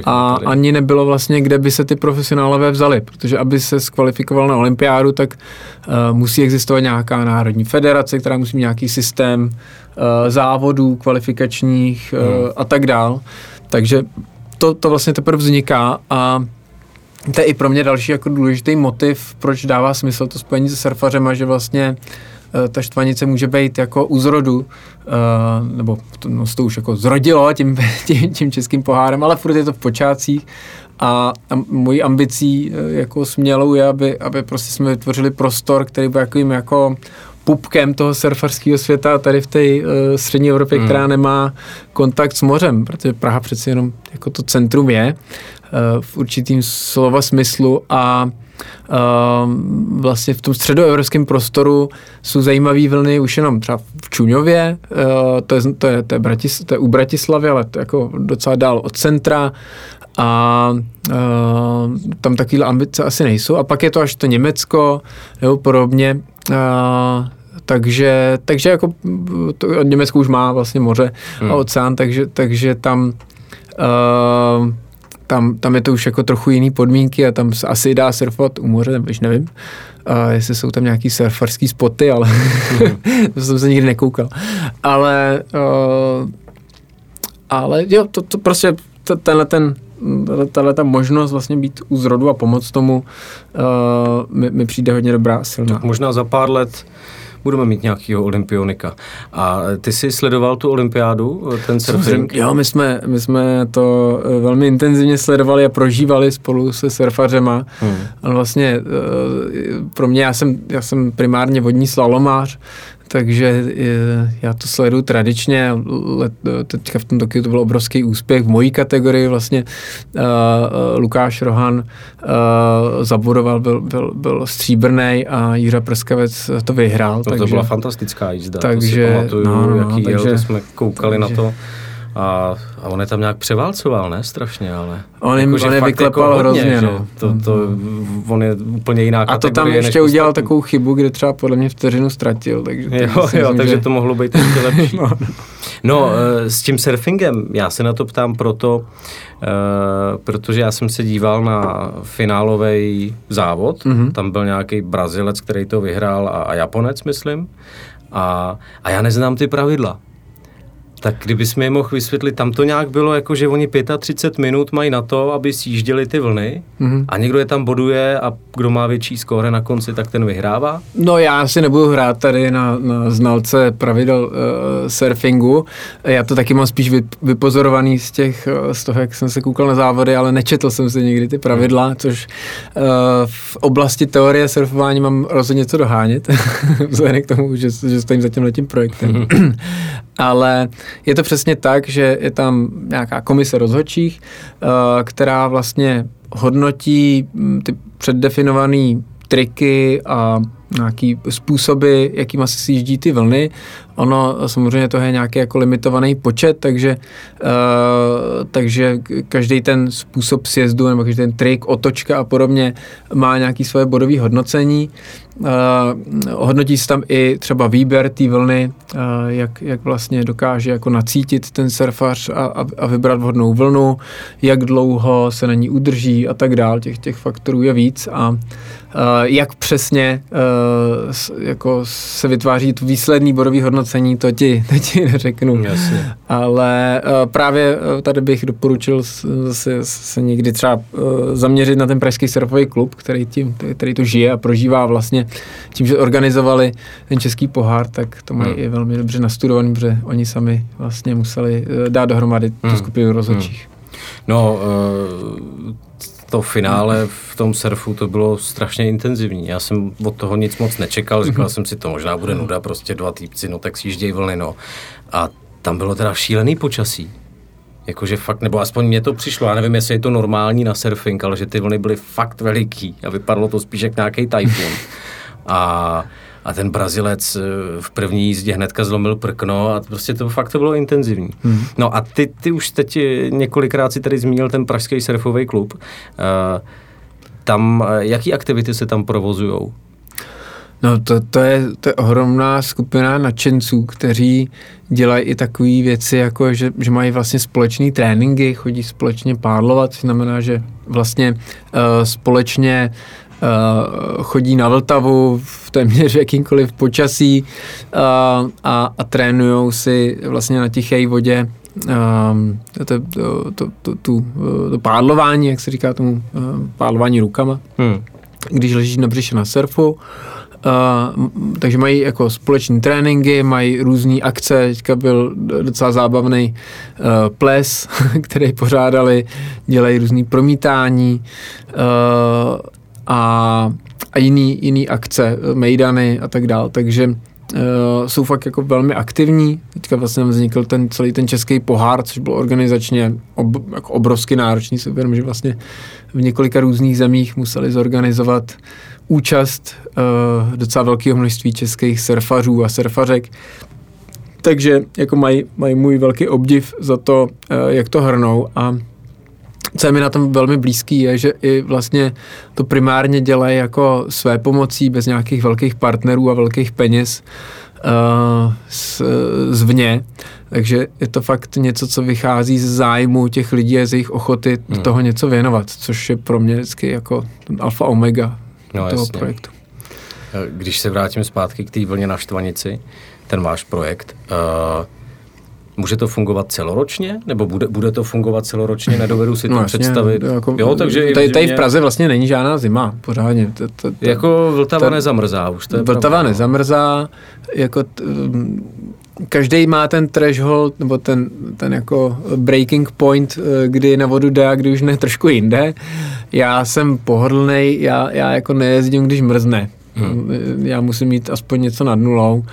A tady. ani nebylo vlastně, kde by se ty profesionálové vzali, protože aby se skvalifikoval na olympiádu, tak uh, musí existovat nějaká národní federace, která musí mít nějaký systém uh, závodů kvalifikačních uh, Hmm. a tak dál. Takže to, to vlastně teprve vzniká a to je i pro mě další jako důležitý motiv, proč dává smysl to spojení se surfařema, že vlastně eh, ta štvanice může být jako u zrodu, eh, nebo to, no, to už jako zrodilo tím, tím, tím českým pohárem, ale furt je to v počátcích a, a mojí ambicí eh, jako smělou je, aby, aby prostě jsme vytvořili prostor, který byl jakým jako pupkem toho surfarského světa tady v té uh, střední Evropě, Hmm. hmm. která nemá kontakt s mořem, protože Praha přeci jenom jako to centrum je uh, v určitým slova smyslu a Uh, vlastně v tom středoevropském prostoru jsou zajímavé vlny už jenom třeba v Čuňově, uh, to, je, to, je, to, je Bratis, to je u Bratislavy, ale to je jako docela dál od centra a uh, tam takovéhle ambice asi nejsou. A pak je to až to Německo nebo podobně. Uh, takže, takže jako to, Německo už má vlastně moře hmm. a oceán, takže, takže tam uh, tam, tam je to už jako trochu jiný podmínky a tam se asi dá surfovat u moře, nebo nevím, a jestli jsou tam nějaký surfarský spoty, ale to jsem se nikdy nekoukal. Ale, uh, ale jo, to, to prostě t- tenhle ten tahle ta možnost vlastně být u zrodu a pomoct tomu uh, mi, mi přijde hodně dobrá, silná. Tak možná za pár let budeme mít nějakého olympionika. A ty jsi sledoval tu olympiádu, ten surfing? Jo, my jsme, my jsme to eh, velmi intenzivně sledovali a prožívali spolu se surfařema. Hmm. Ale vlastně eh, pro mě, já jsem, já jsem primárně vodní slalomář, takže eh, já to sleduju tradičně. Let, teďka v tom Tokiu to byl obrovský úspěch. V mojí kategorii vlastně uh, Lukáš Rohan uh, zabudoval, byl, byl, byl stříbrný a Jiřa Prskavec to vyhrál. No, takže, to byla fantastická jízda, takže, to si pamatuju, no, no, jaký takže, jel, jsme koukali takže, na to. A, a on je tam nějak převálcoval, ne? Strašně, ale... On, jim, jako, on je vyklepal jako hodně, hrozně, no. To, to, on je úplně jiná A to tam ještě udělal ostatní. takovou chybu, kde třeba podle mě vteřinu ztratil, takže... Jo, jo, myslím, takže že... to mohlo být ještě lepší. no, no. no, s tím surfingem, já se na to ptám proto, uh, protože já jsem se díval na finálový závod, mm-hmm. tam byl nějaký Brazilec, který to vyhrál a, a Japonec, myslím, a, a já neznám ty pravidla. Tak kdybys mi je mohl vysvětlit, tam to nějak bylo jako, že oni 35 minut mají na to, aby sjížděli ty vlny mm-hmm. a někdo je tam boduje a kdo má větší skóre na konci, tak ten vyhrává? No já si nebudu hrát tady na, na znalce pravidel uh, surfingu. Já to taky mám spíš vypozorovaný z těch, z toho, jak jsem se koukal na závody, ale nečetl jsem si nikdy ty pravidla, mm. což uh, v oblasti teorie surfování mám rozhodně co dohánět, vzhledem k tomu, že, že stojím za tím letím projektem. Mm. ale je to přesně tak, že je tam nějaká komise rozhodčích, eh, která vlastně hodnotí hm, ty předdefinované triky a nějaký způsoby, jakým si jíždí ty vlny. Ono samozřejmě to je nějaký jako limitovaný počet, takže, uh, takže každý ten způsob sjezdu nebo každý ten trik, otočka a podobně má nějaký svoje bodové hodnocení. Uh, hodnotí se tam i třeba výběr té vlny, uh, jak, jak vlastně dokáže jako nacítit ten surfař a, a, a vybrat vhodnou vlnu, jak dlouho se na ní udrží a tak dál. Těch, těch faktorů je víc a jak přesně uh, jako se vytváří tu výsledný bodový hodnocení, to ti, to ti neřeknu. Jasně. Ale uh, právě tady bych doporučil se, se někdy třeba uh, zaměřit na ten pražský surfový klub, který, tím, který to žije a prožívá vlastně tím, že organizovali ten český pohár, tak to mají hmm. i velmi dobře nastudovaný, protože oni sami vlastně museli eh, dát dohromady tu hmm. skupinu rozhodčích. Hmm. No, uh, to finále v tom surfu to bylo strašně intenzivní. Já jsem od toho nic moc nečekal, říkal jsem si, to možná bude nuda, prostě dva týpci, no tak sjížděj vlny, no. A tam bylo teda šílený počasí. Jakože fakt, nebo aspoň mně to přišlo, já nevím, jestli je to normální na surfing, ale že ty vlny byly fakt veliký a vypadalo to spíš jak nějaký tajfun. A, a ten Brazilec eh, v první jízdě hnedka zlomil prkno a prostě to fakt to bylo intenzivní. Hmm. No a ty, ty už teď eh, několikrát si tady zmínil ten pražský surfový klub. Uh, tam, jaký aktivity se tam provozují? No to, to, je, to je ohromná skupina nadšenců, kteří dělají i takové věci, jako že, že mají vlastně společné tréninky, chodí společně pádlovat, znamená, že vlastně uh, společně chodí na Vltavu v téměř jakýmkoliv počasí uh, a, a trénují si vlastně na tiché vodě um, to, to, to, to, to, to pádlování, jak se říká tomu, pádlování rukama. Hmm. Když ležíš na břiše na surfu, Uh, takže mají jako společní tréninky, mají různé akce, teďka byl docela zábavný uh, ples, který pořádali, dělají různé promítání uh, a, a jiný, jiný akce, mejdany a tak dál, takže uh, jsou fakt jako velmi aktivní. Teďka vlastně vznikl ten celý ten český pohár, což byl organizačně ob, jako obrovsky náročný, si uvědomím, že vlastně v několika různých zemích museli zorganizovat účast uh, docela velkého množství českých surfařů a surfařek. Takže jako mají maj můj velký obdiv za to, uh, jak to hrnou a co je mi na tom velmi blízký, je, že i vlastně to primárně dělají jako své pomocí, bez nějakých velkých partnerů a velkých peněz. z, zvně. Takže je to fakt něco, co vychází z zájmu těch lidí a z jejich ochoty hmm. toho něco věnovat, což je pro mě vždycky jako alfa omega no, toho jasně. projektu. Když se vrátím zpátky k té vlně na Štvanici, ten váš projekt, uh, Může to fungovat celoročně? Nebo bude, bude to fungovat celoročně? Nedovedu si to no, jasně, představit. Jako, jo, takže tady, tady v Praze vlastně není žádná zima, pořádně. To, to, to, jako Vltava to, nezamrzá už. To je Vltava pravda, no. nezamrzá, jako t, každý má ten threshold, nebo ten, ten jako breaking point, eh, kdy na vodu jde a kdy už ne trošku jinde. Já jsem pohodlný, já, já jako nejezdím, když mrzne. Hmm. Já musím mít aspoň něco nad nulou.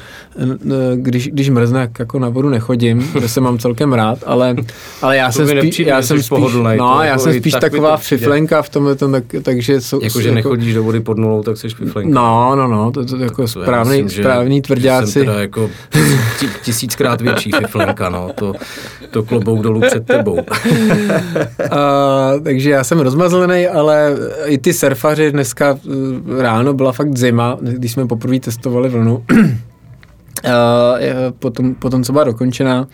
Když, když mrzne, jako na vodu nechodím, kde se mám celkem rád, ale, ale já, jsem spíš, já jsem spíš, pohodlnej, no, já jako jsem spíš taková fiflenka v tomhle, tak, takže... Jsou, jako, že jako, nechodíš do vody pod nulou, tak jsi fiflenka. No, no, no, to, to, to jako správný, myslím, správný tvrdáci. Jsem teda jako tisíckrát větší fiflenka, no, to, to klobouk dolů před tebou. A, takže já jsem rozmazlený, ale i ty surfaři dneska eh, ráno byla fakt zima, zima, když jsme poprvé testovali vlnu, potom, potom, co byla dokončená,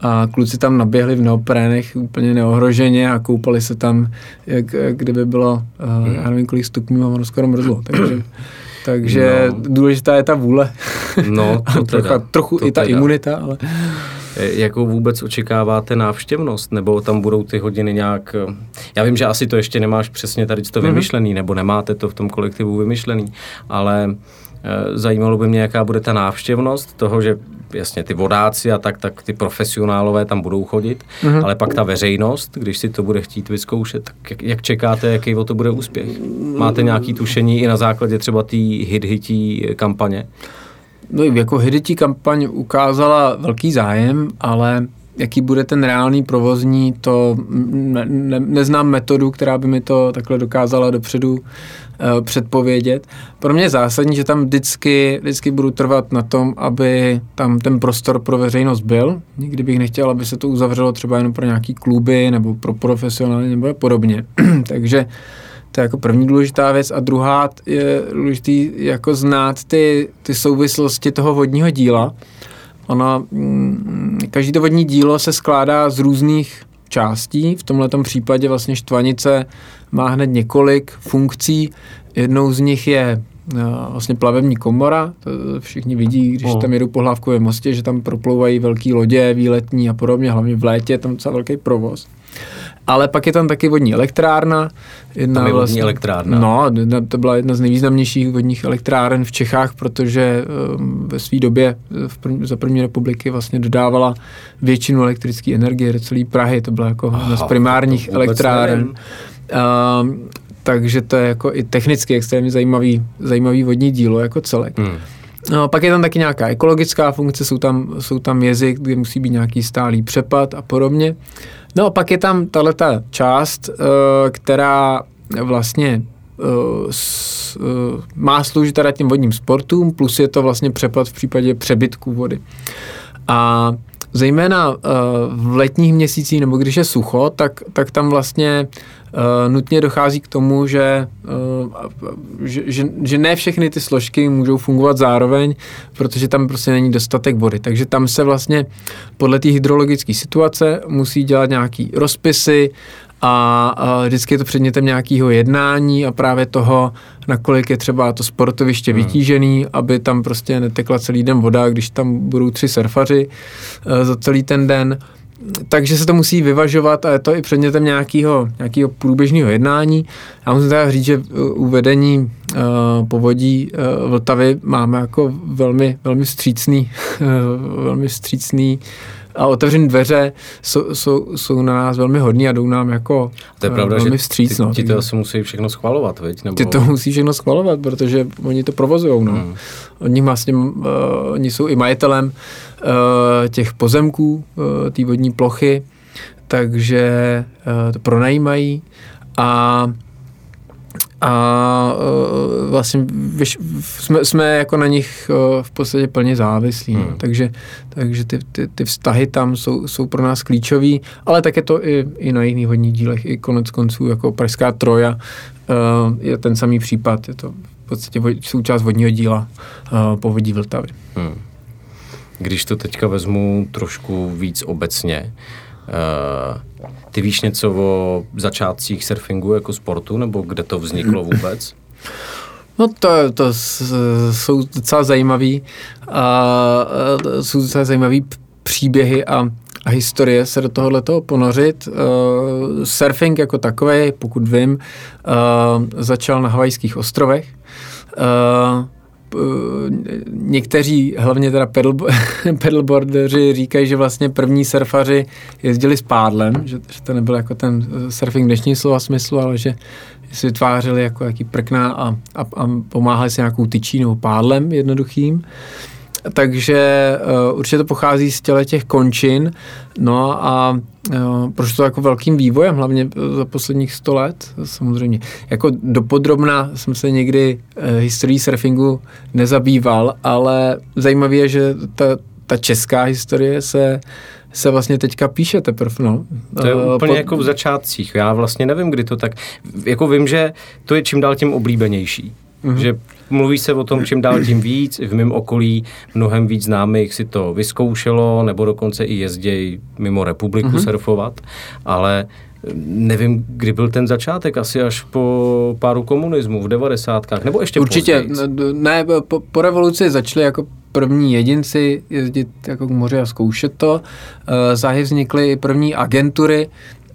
a kluci tam naběhli v neoprénech úplně neohroženě a koupali se tam, jak, kdyby bylo, hmm. já nevím, kolik stupňů a ono skoro mrzlo. Takže, takže no. důležitá je ta vůle. No, to trocha, teda, trochu to i ta teda. imunita, ale... E, jakou vůbec očekáváte návštěvnost, nebo tam budou ty hodiny nějak... E, já vím, že asi to ještě nemáš přesně tady to mm-hmm. vymyšlený, nebo nemáte to v tom kolektivu vymyšlený, ale e, zajímalo by mě, jaká bude ta návštěvnost toho, že jasně ty vodáci a tak, tak ty profesionálové tam budou chodit, mm-hmm. ale pak ta veřejnost, když si to bude chtít vyzkoušet, tak jak, jak čekáte, jaký o to bude úspěch? Máte nějaké tušení i na základě třeba té hit-hití kampaně? No jako Hidití kampaň ukázala velký zájem, ale jaký bude ten reálný provozní, to ne, ne, neznám metodu, která by mi to takhle dokázala dopředu předpovědět. Pro mě je zásadní, že tam vždycky, vždycky budu trvat na tom, aby tam ten prostor pro veřejnost byl. Nikdy bych nechtěl, aby se to uzavřelo třeba jenom pro nějaký kluby nebo pro profesionály nebo podobně. Takže to je jako první důležitá věc. A druhá je důležitý jako znát ty, ty souvislosti toho vodního díla. Ono, mm, každý to vodní dílo se skládá z různých částí. V tomhle případě vlastně štvanice má hned několik funkcí. Jednou z nich je no, vlastně plavební komora, to všichni vidí, když oh. tam jedou po Hlávkově mostě, že tam proplouvají velké lodě, výletní a podobně, hlavně v létě, tam docela velký provoz. Ale pak je tam taky vodní elektrárna. Jedna tam je vlastně, vodní elektrárna. No, to byla jedna z nejvýznamnějších vodních elektráren v Čechách, protože um, ve své době v první, za první republiky vlastně dodávala většinu elektrické energie do celé Prahy. To byla jako jedna z primárních elektráren. Um, takže to je jako i technicky extrémně zajímavý, zajímavý vodní dílo jako celek. Hmm. No, pak je tam taky nějaká ekologická funkce, jsou tam, jsou tam jezy, kde musí být nějaký stálý přepad a podobně. No a pak je tam tahle část, uh, která vlastně s, uh, má sloužit teda těm vodním sportům, plus je to vlastně přepad v případě přebytku vody. A zejména v letních měsících nebo když je sucho, tak, tak tam vlastně uh, nutně dochází k tomu, že, uh, že, že, že ne všechny ty složky můžou fungovat zároveň, protože tam prostě není dostatek vody. Takže tam se vlastně podle té hydrologické situace musí dělat nějaký rozpisy a, a vždycky je to předmětem nějakého jednání a právě toho, nakolik je třeba to sportoviště hmm. vytížený, aby tam prostě netekla celý den voda, když tam budou tři surfaři uh, za celý ten den takže se to musí vyvažovat a je to i předmětem nějakého, nějakého průběžného jednání. Já musím teda říct, že u vedení uh, povodí uh, Vltavy máme jako velmi, velmi střícný, uh, velmi střícný a otevřené dveře jsou, jsou, jsou na nás velmi hodní a jdou nám jako to je pravda, velmi že vstříc. Ty, no, ti to asi musí všechno schvalovat, veď? Nebo... Ty to musí všechno schvalovat, protože oni to provozují. No. Hmm. Oni, vlastně, uh, oni jsou i majitelem uh, těch pozemků, uh, té vodní plochy, takže uh, to pronajímají a a uh, vlastně vyš, jsme, jsme jako na nich uh, v podstatě plně závislí. No. Hmm. Takže, takže ty, ty, ty vztahy tam jsou, jsou pro nás klíčový, ale tak je to i, i na jiných vodních dílech. I konec konců jako Pražská troja uh, je ten samý případ. Je to v podstatě součást vodního díla uh, povodí Vltavy. Hmm. Když to teďka vezmu trošku víc obecně, uh, ty víš něco o začátcích surfingu jako sportu, nebo kde to vzniklo vůbec? No to, to jsou docela zajímavý, a, jsou docela zajímavý příběhy a, a historie se do tohohle toho ponořit. Uh, surfing jako takový, pokud vím, uh, začal na Havajských ostrovech. Uh, někteří, hlavně teda pedalboardeři, říkají, že vlastně první surfaři jezdili s pádlem, že, že to nebyl jako ten surfing dnešní slova smyslu, ale že si vytvářeli jako jaký prkna a, a, a pomáhali si nějakou tyčí nebo pádlem jednoduchým. Takže uh, určitě to pochází z těle těch končin, no a uh, proč to jako velkým vývojem, hlavně za posledních 100 let, samozřejmě. Jako dopodrobna jsem se někdy uh, historií surfingu nezabýval, ale zajímavé je, že ta, ta česká historie se se vlastně teďka píše teprve, no. To je úplně po... jako v začátcích. Já vlastně nevím, kdy to tak... Jako vím, že to je čím dál tím oblíbenější. Mm-hmm. Že mluví se o tom čím dál tím víc, v mém okolí mnohem víc známých si to vyzkoušelo, nebo dokonce i jezdějí mimo republiku mm-hmm. surfovat, ale nevím, kdy byl ten začátek, asi až po páru komunismu v devadesátkách, nebo ještě Určitě, později. ne, po, po revoluci začali jako první jedinci jezdit jako k moři a zkoušet to. Eh, záhy vznikly první agentury,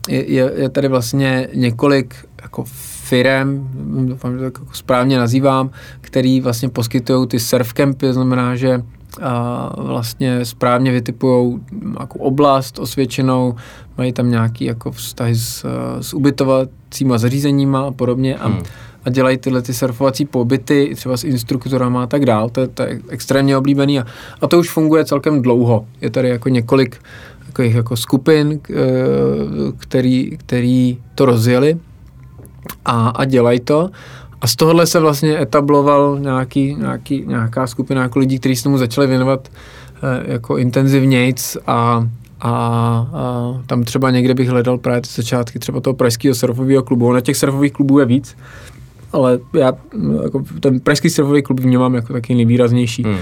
je, je tady vlastně několik jako firem, doufám, že to jako správně nazývám, který vlastně poskytují ty surfcampy, znamená, že a vlastně správně vytipují jako oblast osvědčenou, mají tam nějaký jako vztahy s, s ubytovacíma zařízeníma a podobně a, hmm. a dělají tyhle ty surfovací pobyty třeba s instruktorama a tak dál, to, to je extrémně oblíbený a, a to už funguje celkem dlouho. Je tady jako několik takových jako skupin, který, který to rozjeli a, a dělají to. A z tohohle se vlastně etabloval nějaký, nějaký, nějaká skupina jako lidí, kteří se tomu začali věnovat e, jako intenzivnějc a, a, a tam třeba někde bych hledal právě ty začátky třeba toho pražského surfového klubu. Na těch surfových klubů je víc, ale já jako ten pražský surfový klub vnímám jako taky nejvýraznější hmm.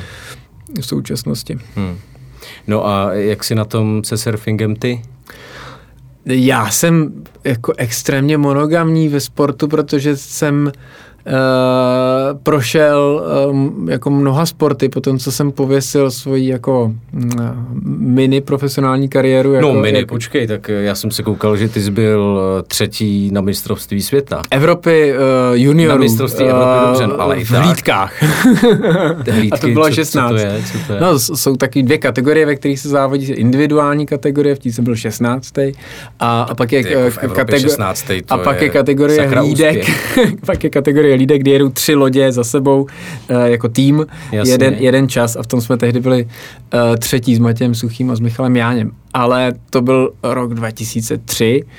v současnosti. Hmm. No a jak si na tom se surfingem ty? Já jsem jako extrémně monogamní ve sportu, protože jsem Uh, prošel um, jako mnoha sporty, po tom, co jsem pověsil svoji jako uh, mini profesionální kariéru. No, jako, no mini, jako, počkej, tak já jsem se koukal, že ty jsi byl třetí na mistrovství světa. Evropy uh, juniorů. Na mistrovství uh, Evropy, dobře, no, ale v hlídkách. hlídky, A to bylo 16. Co, co to je? Co to je? No, jsou taky dvě kategorie, ve kterých se závodí individuální kategorie, v té jsem byl 16. A, a pak je, jako kategorie, a pak je kategorie hlídek, pak je kategorie hlídek, kdy jedou tři lodě za sebou uh, jako tým, jeden, jeden čas a v tom jsme tehdy byli uh, třetí s Matějem Suchým a s Michalem Jáněm. Ale to byl rok 2003, uh,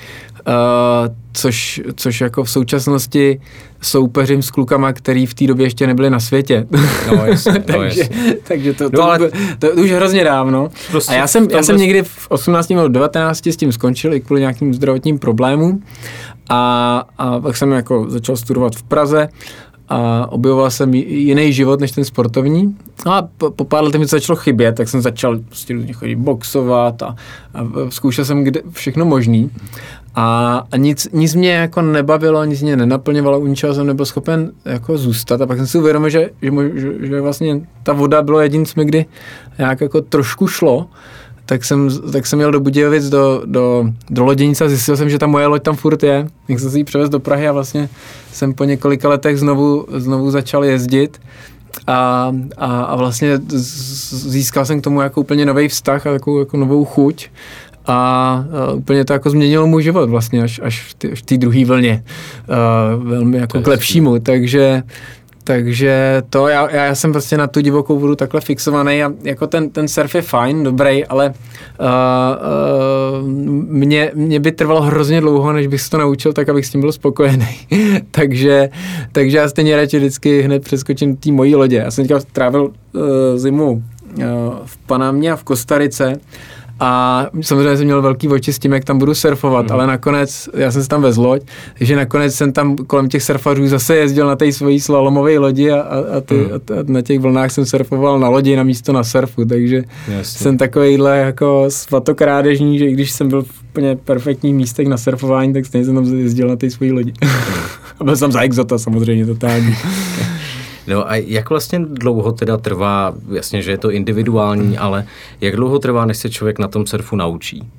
eh, což, což jako v současnosti soupeřím s klukama, který v té době ještě nebyli na světě. No, jasně, no, takže, jasně. takže to, to, no, ale... to, to, už hrozně dávno. Prostě a já jsem, já jsem někdy v 18 nebo 19 s tím skončil i kvůli nějakým zdravotním problémům a, a pak jsem jako začal studovat v Praze a objevoval jsem jiný život než ten sportovní. No a po, po pár letech mi to začalo chybět, tak jsem začal prostě chodit boxovat a, a zkoušel jsem kde, všechno možný. A, a nic, nic mě jako nebavilo, nic mě nenaplňovalo, u ničeho jsem nebyl schopen jako zůstat. A pak jsem si uvědomil, že, že, že, že vlastně ta voda bylo jediný, co mi kdy nějak jako trošku šlo tak jsem, tak jsem jel do Budějovic do, do, do loděnice a zjistil jsem, že ta moje loď tam furt je. Tak jsem si ji převez do Prahy a vlastně jsem po několika letech znovu, znovu začal jezdit. A, a, a vlastně získal jsem k tomu jako úplně nový vztah a takovou jako novou chuť. A, a úplně to jako změnilo můj život vlastně až, až v té druhé vlně. A, velmi jako k lepšímu. Takže takže to, já, já jsem prostě na tu divokou vodu takhle fixovaný a jako ten, ten surf je fajn, dobrý, ale uh, uh, mě, mě by trvalo hrozně dlouho, než bych se to naučil, tak abych s tím byl spokojený. takže, takže já stejně radši vždycky hned přeskočím té mojí lodě. Já jsem teďka trávil uh, zimu uh, v Panamě a v Kostarice A samozřejmě jsem měl velký oči s tím, jak tam budu surfovat, mm. ale nakonec, já jsem se tam vezl loď, takže nakonec jsem tam kolem těch surfařů zase jezdil na té svojí slalomové lodi a, a, a, ty, mm. a, a na těch vlnách jsem surfoval na lodi na místo na surfu, takže Jasně. jsem takovýhle jako svatokrádežní, že i když jsem byl v úplně perfektních místech na surfování, tak stejně jsem tam jezdil na té svojí lodi. a byl jsem za exota samozřejmě totální. No a jak vlastně dlouho teda trvá, jasně, že je to individuální, ale jak dlouho trvá, než se člověk na tom surfu naučí?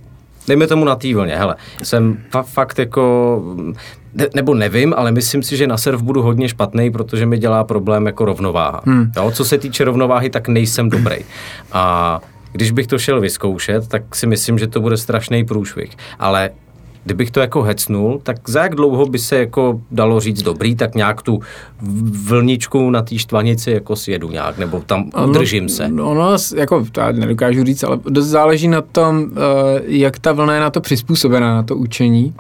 Dejme tomu na té vlně, hele, jsem fa- fakt jako, ne, nebo nevím, ale myslím si, že na surf budu hodně špatný, protože mi dělá problém jako rovnováha. Hmm. Jo, co se týče rovnováhy, tak nejsem dobrý. A když bych to šel vyzkoušet, tak si myslím, že to bude strašný průšvih. Ale kdybych to jako hecnul, tak za jak dlouho by se jako dalo říct dobrý, tak nějak tu vlničku na té štvanici jako sjedu nějak, nebo tam udržím se. No, no, jako, já nedokážu říct, ale dost záleží na tom, eh, jak ta vlna je na to přizpůsobená, na to učení.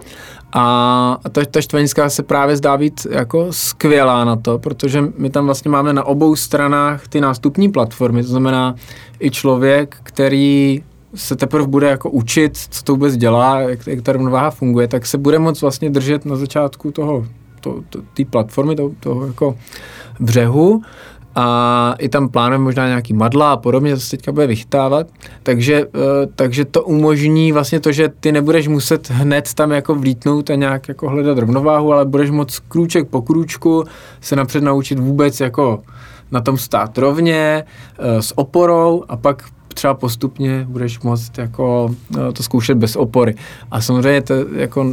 A ta, ta štvanická se právě zdá být jako skvělá na to, protože my tam vlastně máme na obou stranách ty nástupní platformy, to znamená i člověk, který se teprve bude jako učit, co to vůbec dělá, jak, jak ta rovnováha funguje, tak se bude moct vlastně držet na začátku toho, to, to, té platformy, toho, toho jako břehu. A i tam plánujeme možná nějaký madla a podobně, to se teďka bude vychytávat, takže, eh, takže to umožní vlastně to, že ty nebudeš muset hned tam jako vlítnout a nějak jako hledat rovnováhu, ale budeš moc krůček po krůčku se napřed naučit vůbec jako na tom stát rovně, eh, s oporou a pak třeba postupně budeš moct jako no, to zkoušet bez opory. A samozřejmě to jako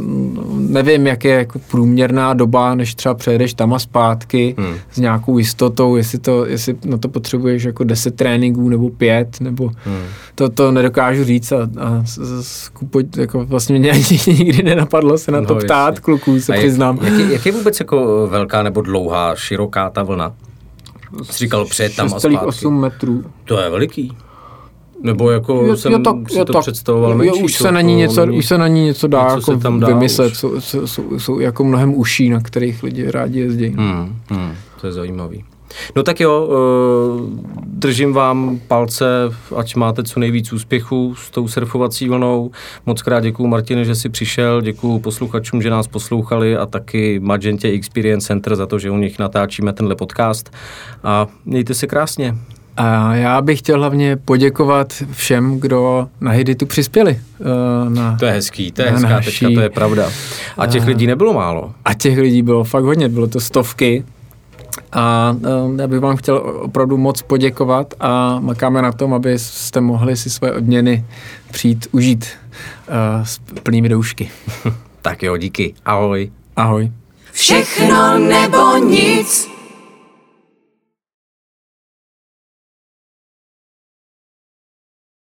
nevím, jak je jako průměrná doba, než třeba přejedeš tam a zpátky hmm. s nějakou jistotou, jestli, to, jestli na to potřebuješ jako 10 tréninků nebo 5, nebo hmm. to, to nedokážu říct a, a skupo, jako vlastně mě nikdy nenapadlo se na no, to ptát jasně. kluků, se a přiznám. Jak, jak, jak je vůbec jako velká nebo dlouhá, široká ta vlna? Jsi říkal před tam a zpátky. 6,8 metrů. To je veliký. Nebo jako jo, jsem jo, tak, si jo, to tak, představoval jo, menší, už, se na ní něco, není, už se na ní něco dá něco jako tam dá vymyslet. Jsou, jsou, jsou, jsou, jako mnohem uší, na kterých lidi rádi jezdí. Hmm, hmm, to je zajímavý. No tak jo, eh, držím vám palce, ať máte co nejvíc úspěchů s tou surfovací vlnou. Moc krát děkuju Martine, že jsi přišel, děkuju posluchačům, že nás poslouchali a taky Magentě Experience Center za to, že u nich natáčíme tenhle podcast. A mějte se krásně. A já bych chtěl hlavně poděkovat všem, kdo na Hiditu přispěli. Uh, na, to je hezký, to je hezká naší, tečka, to je pravda. A těch uh, lidí nebylo málo. A těch lidí bylo fakt hodně, bylo to stovky. A uh, já bych vám chtěl opravdu moc poděkovat a makáme na tom, abyste mohli si své odměny přijít užít uh, s plnými doušky. tak jo, díky. Ahoj. Ahoj. Všechno nebo nic.